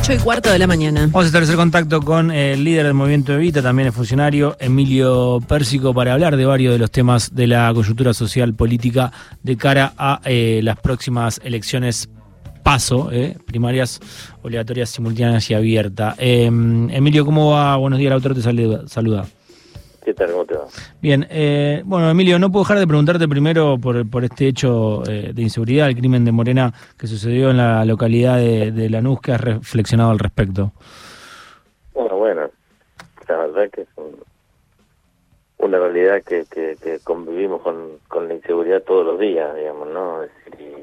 8 y cuarto de la mañana. Vamos a establecer contacto con el líder del movimiento Evita, también es funcionario, Emilio Pérsico, para hablar de varios de los temas de la coyuntura social política de cara a eh, las próximas elecciones paso, eh, primarias obligatorias, simultáneas y abiertas. Eh, Emilio, ¿cómo va? Buenos días, el autor te saluda. Saluda. ¿Qué tal? ¿Cómo te va? Bien, eh, bueno, Emilio, no puedo dejar de preguntarte primero por, por este hecho eh, de inseguridad, el crimen de Morena que sucedió en la localidad de, de Lanús, que has reflexionado al respecto. Bueno, bueno, la verdad que es un- una realidad que, que, que convivimos con, con la inseguridad todos los días, digamos, ¿no? Es decir,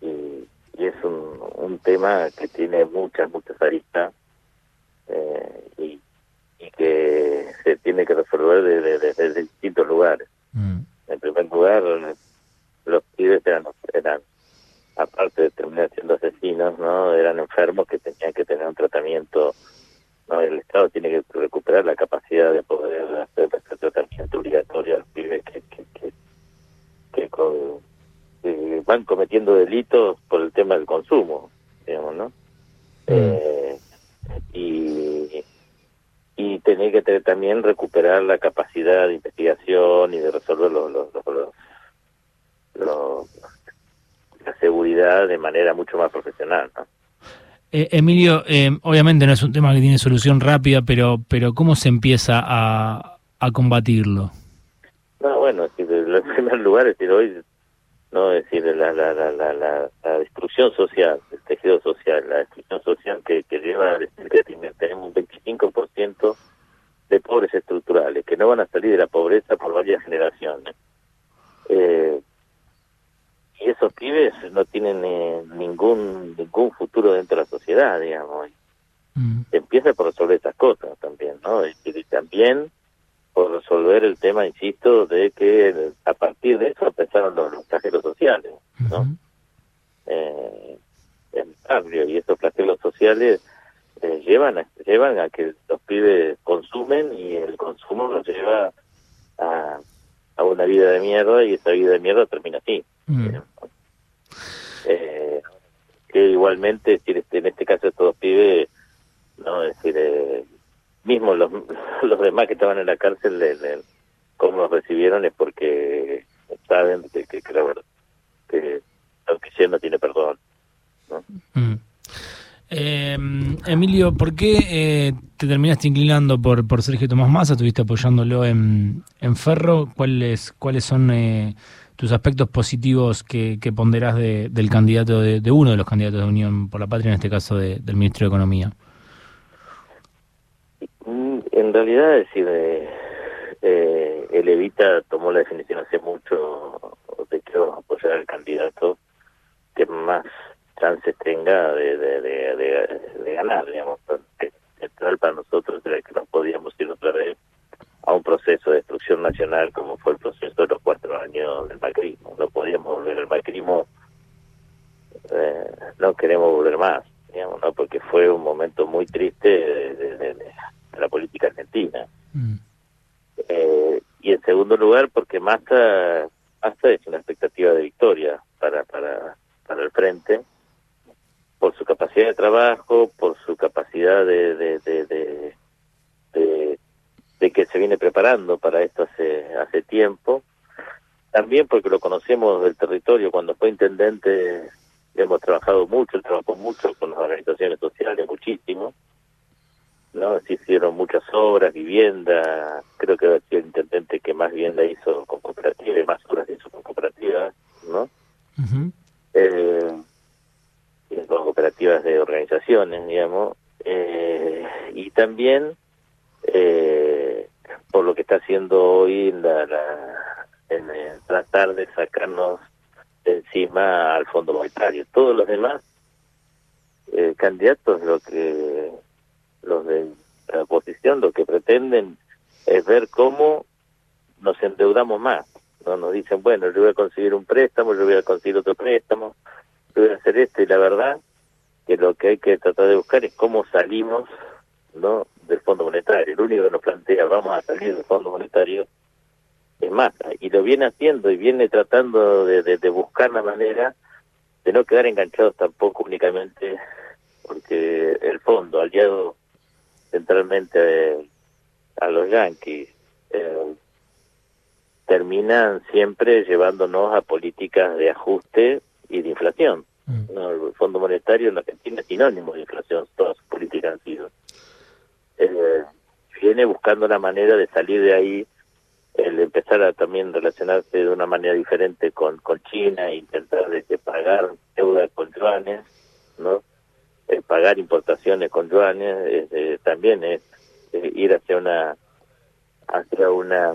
y, y- y es un, un tema que tiene muchas, muchas aristas eh, y, y que se desde, desde distintos lugares. Mm. En primer lugar, los pibes eran, eran aparte de terminar siendo asesinos, ¿no? Eran enfermos que tenían que tener un tratamiento, ¿no? El Estado tiene que recuperar la capacidad de poder hacer tratamiento obligatorio a los pibes que, que, que, que con- que van cometiendo delitos por el tema del consumo, digamos, ¿no? Eh, y y tener que tener también recuperar la capacidad de investigación y de resolver los, los, los- los- la seguridad de manera mucho más profesional. ¿no? Eh, Emilio, eh, obviamente no es un tema que tiene solución rápida, pero, pero ¿cómo se empieza a, a combatirlo? No, bueno, es decir, en primer lugar, es decir, hoy, no es decir, la, la, la, la, la, la destrucción social, el tejido social, la destrucción social que, que lleva a decir que tiene- tenemos un 25% de pobres estructurales, que no van a salir de la pobreza por varias generaciones. Eh, y esos pibes no tienen eh, ningún ningún futuro dentro de la sociedad, digamos. Mm. Empieza por resolver estas cosas también, ¿no? Y, y también por resolver el tema, insisto, de que eh, a partir de eso empezaron los, los flagelos sociales, ¿no? Ujú. Eh, en el barrio, y esos flagelos sociales eh, llevan, a, llevan a que los pibes consumen y el consumo los lleva a, a una vida de mierda y esa vida de mierda termina así. Mm. Eh, que igualmente, decir, este, en este caso estos dos pibes, no es decir, eh, mismo los, los demás que estaban en la cárcel, le- le- cómo los recibieron es porque saben que, que, que la verdad, que que hicieron no tiene perdón. Mm. Eh, Emilio, ¿por qué eh, te terminaste inclinando por, por Sergio Tomás Massa? ¿Estuviste apoyándolo en, en Ferro? ¿Cuáles, cuáles son eh, tus aspectos positivos que, que ponderás de- del candidato, de, de uno de los candidatos de Unión por la Patria, en este caso de- del ministro de Economía? Mm, En realidad, es decir, eh, eh, el Evita tomó la definición hace mucho de que vamos a apoyar al candidato que más chances tenga de, de, de, de- de ganar, digamos. Central para nosotros era que no podíamos ir otra vez a un proceso de destrucción nacional como fue el proceso de los cuatro años del macrismo. No podíamos volver al macrismo, eh, no queremos volver más, digamos, ¿no? porque fue un momento muy triste de- de- de- de la política argentina. Mm. Eh, y en segundo lugar, porque Massa, Massa es una expectativa de victoria para, para, para el frente, por su capacidad de trabajo, por su capacidad de, de, de, de, de- de que se viene preparando para esto hace, hace tiempo, también porque lo conocemos del territorio, cuando fue intendente hemos trabajado mucho, trabajó mucho con las organizaciones sociales, muchísimo, ¿no? Se hicieron muchas obras, vivienda, creo que ha sido el intendente que más vivienda hizo con cooperativas, más obras hizo con cooperativas, ¿no? Eh, con cooperativas de organizaciones, digamos, eh, y también eh, por lo que está haciendo hoy la, la- en, tratar de sacarnos de encima al Fondo Monetario. Todos los demás eh, candidatos, lo que los de la oposición, lo que pretenden es ver cómo nos endeudamos más. No nos dicen, bueno, yo voy a conseguir un préstamo, yo voy a conseguir otro préstamo, a hacer esto, y la verdad que lo que hay que tratar de buscar es cómo salimos no del Fondo Monetario. Lo único que nos plantea, vamos a salir del Fondo Monetario, es más, y lo viene haciendo y viene tratando de, de, buscar la manera de no quedar enganchados tampoco únicamente porque el fondo, aliado centralmente a los yanquis, eh, terminan siempre llevándonos a políticas de ajuste y de inflación. Mm. No, el Fondo Monetario en Argentina es sinónimo de inflación, todas sus políticas han sido. Eh, viene buscando una manera de salir de ahí, el empezar a también relacionarse de una manera diferente con, con China, e intentar de, pagar deuda con yuanes, ¿no? El pagar importaciones con yuanes eh, también es ir hacia una hacia una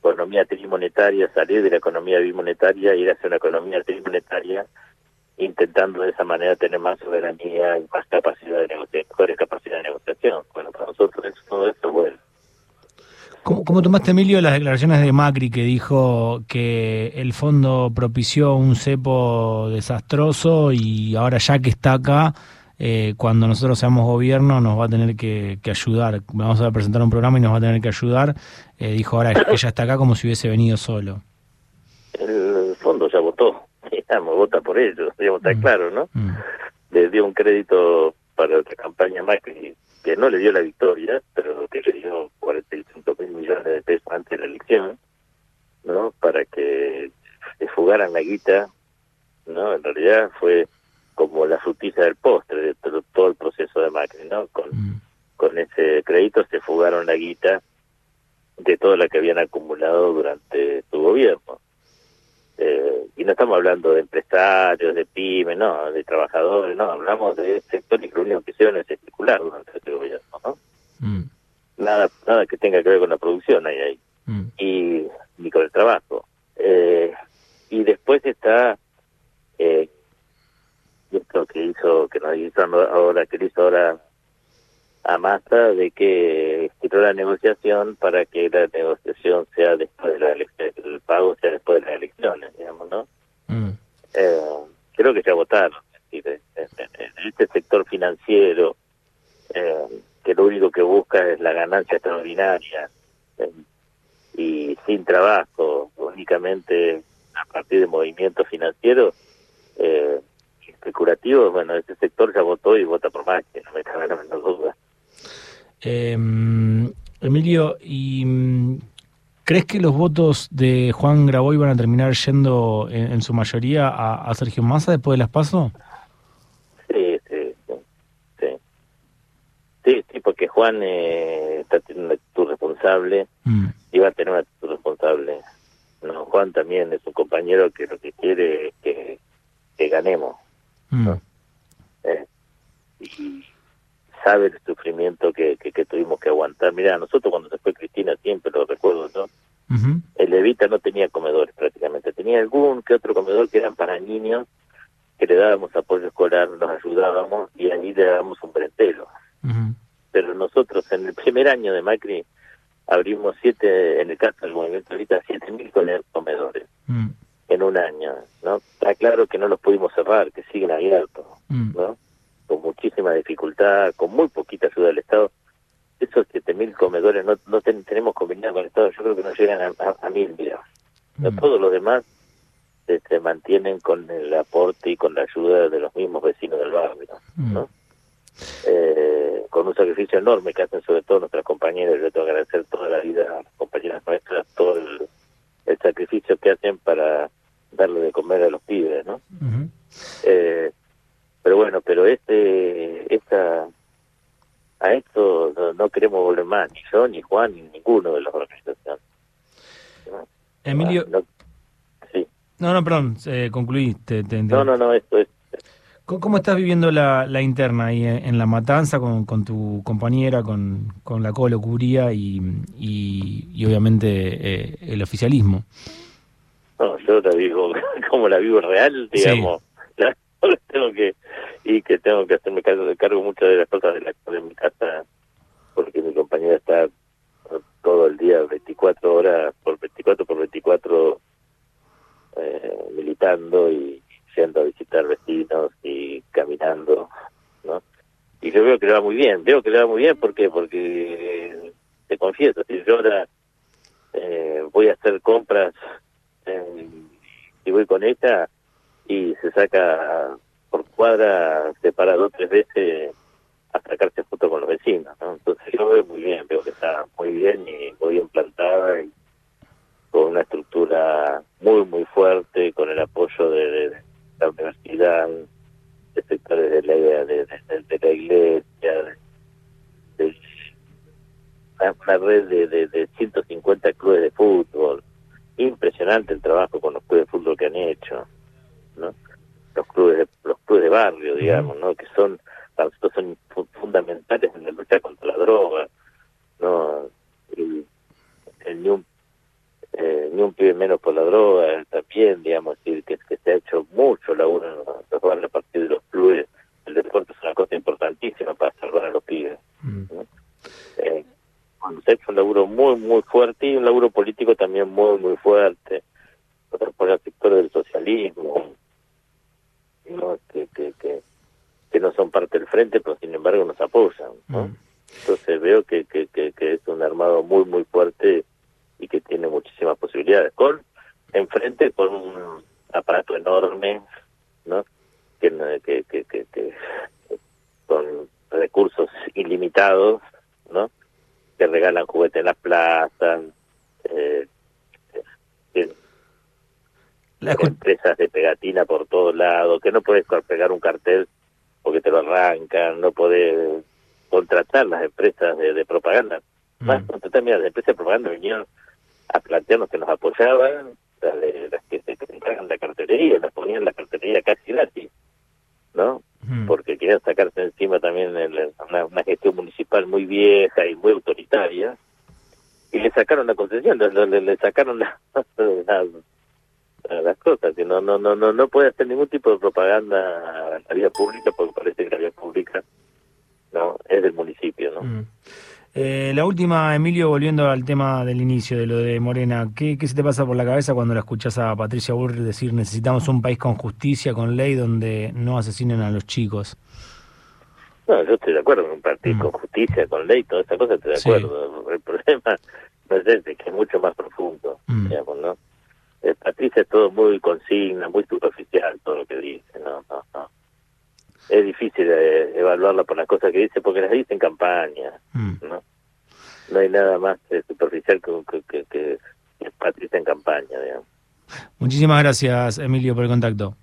economía trimonetaria, salir de la economía bimonetaria, ir hacia una economía trimonetaria, intentando de esa manera tener más soberanía y más capacidad de negociación, mejores capacidades de negociación. Bueno, para nosotros eso, todo eso bueno. ¿Cómo, ¿Cómo, tomaste, Emilio, las declaraciones de Macri que dijo que el fondo propició un cepo desastroso y ahora ya que está acá, eh, cuando nosotros seamos gobierno nos va a tener que, ayudar. Vamos a presentar un programa y nos va a tener que ayudar. Eh, dijo ahora ella está acá como si hubiese venido solo. El fondo ya votó, digamos, vota por ellos, digamos, está mm. claro, ¿no? Mm. Le dio un crédito para otra campaña más que, no le dio la victoria, pero que le dio 45 mil millones de pesos antes de la elección, ¿no? Para que se fugaran la guita, ¿no? En realidad fue como la frutilla del todo, de Macri, ¿no? Con, mm. con ese crédito se fugaron la guita de toda la que habían acumulado durante su gobierno. Eh, y no estamos hablando de empresarios, de pymes, no, de trabajadores, no, hablamos de sector y que lo único que hicieron es circular durante este gobierno, ¿no? Mm. Nada, nada que tenga que ver con la producción ahí, ahí. Mm. y ni con el trabajo. Eh, y después está eh, esto que hizo, que nos hizo ahora, que hizo ahora a Massa, de que estiró la negociación para que la negociación sea después de la elección, el pago sea después de las elecciones, digamos, ¿no? Mm. Eh, creo que se votaron, en este sector financiero, eh, que lo único que busca es la ganancia extraordinaria eh, y sin trabajo, únicamente a partir de movimientos financieros, eh, especulativo, bueno, ese sector ya votó y vota por más, que no me cabe la menor duda. Em, Emilio, ¿y mm, crees que los votos de Juan Graboy van a terminar yendo en, su mayoría a, Sergio Massa después de las PASO? Sí, sí, sí. Sí, sí, porque Juan eh, está teniendo una actitud responsable mm. y va a tener una actitud responsable. No, Juan también es un compañero que lo que quiere es que, que ganemos. Mm. Eh, y sabe sufrimiento que, que, tuvimos que aguantar. Mira, nosotros cuando se fue Cristina siempre lo recuerdo, ¿no? El Evita no tenía comedores prácticamente, tenía algún que otro comedor que eran para niños, que le dábamos apoyo escolar, nos ayudábamos y allí le dábamos un brentelo. Pero nosotros en el primer año de Macri abrimos siete, en el caso del movimiento ahorita, siete mil comedores. Mm en un año, ¿no? Está claro que no los pudimos cerrar, que siguen abiertos, mm. ¿no? Con muchísima dificultad, con muy poquita ayuda del Estado. Esos 7.000 comedores no, no tenemos conveniado con el Estado, yo creo que no llegan a, mil, mira. Mm. Todos los demás se, mantienen con el aporte y con la ayuda de los mismos vecinos del barrio, ¿no? Mm. Eh, con un sacrificio enorme que hacen sobre todo nuestras compañeras, yo tengo que agradecer toda la vida a las compañeras nuestras, todo el sacrificio que hacen para darle de comer a los pibes, ¿no? eh, pero bueno, pero este, esta, a esto no, queremos volver más, ni yo, ni Juan, ni ninguno de las organizaciones. Emilio. No, sí. no, no, perdón, eh, concluí. no, no, no, esto es. ¿Cómo, estás viviendo la, la interna ahí en, La Matanza con, con tu compañera, con, con la colocuría y, y, obviamente eh, el oficialismo? No, yo la vivo como la vivo real, digamos. La, tengo que y que tengo que hacerme cargo, cargo muchas de las cosas de, la, de mi casa porque mi compañera está todo el día 24 horas por 24 por 24 eh, militando y yendo a visitar vecinos y caminando, ¿no? Y yo veo que le va muy bien, veo que le va muy bien, ¿por qué? Porque, te confieso, si yo ahora eh, voy a hacer compras y voy con ella y se saca por cuadra se tres veces a sacarse fotos con los vecinos. ¿no? Entonces yo veo muy bien, veo que está muy bien y muy bien plantada y con una estructura muy, muy fuerte, con el apoyo de, la universidad, sectores de la, de, de, la iglesia, de, una red de, de, 150 clubes de fútbol. Impresionante el trabajo con los clubes de fútbol que han hecho, ¿no? Los clubes de, los clubes de barrio, digamos, ¿no? Que son, para nosotros son fundamentales en la lucha contra la droga, ¿no? El, el, ni un eh, ni un pibe menos por la droga, también, digamos, decir, que, que se ha hecho mucho laburo de los clubes. El deporte es una cosa importantísima para salvar a los pibes. Mm. Eh, se ha hecho un laburo muy, muy fuerte y un laburo político también muy, muy fuerte por el sector del socialismo, ¿no? Que, que, que, no son parte del frente, pero sin embargo nos apoyan. ¿no? Mm. Entonces veo que, que, que, que es un armado muy, muy fuerte y que tiene muchísimas posibilidades. Con enfrente con un aparato enorme, ¿no? Que, que, que, que, con recursos ilimitados. Que regalan juguetes en las plazas, eh, empresas de pegatina por todos lados, que no puedes pegar un cartel porque te lo arrancan, no puedes contratar las empresas de, propaganda. Mm. Más contratar, mira, las empresas de propaganda vinieron a plantearnos que nos apoyaban, las, que se encargan la cartelería, las ponían la cartelería casi gratis, ¿no? Porque querían sacarse encima también una, gestión municipal muy vieja y muy autoritaria, y le sacaron la concesión, le, le, sacaron la, las cosas, y no, no, no, no, no puede hacer ningún tipo de propaganda a la vía pública, porque parece que la vía pública no es del municipio, ¿no? Eh, la última, Emilio, volviendo al tema del inicio, de lo de Morena, ¿qué, se te pasa por la cabeza cuando la escuchas a Patricia Burri decir necesitamos un país con justicia, con ley, donde no asesinen a los chicos? No, yo estoy de acuerdo con un país mm. con justicia, con ley, toda esa cosa estoy de acuerdo. El problema no es ese, que es mucho más profundo, mm. digamos, ¿no? Eh, Patricia es todo muy consigna, muy superficial todo lo que dice, no, no, no es difícil eh, evaluarla por las cosas que dice porque las dice en campaña, mm. ¿no? No hay nada más eh, superficial que, que, que, Patricia en campaña, digamos. Muchísimas gracias, Emilio, por el contacto.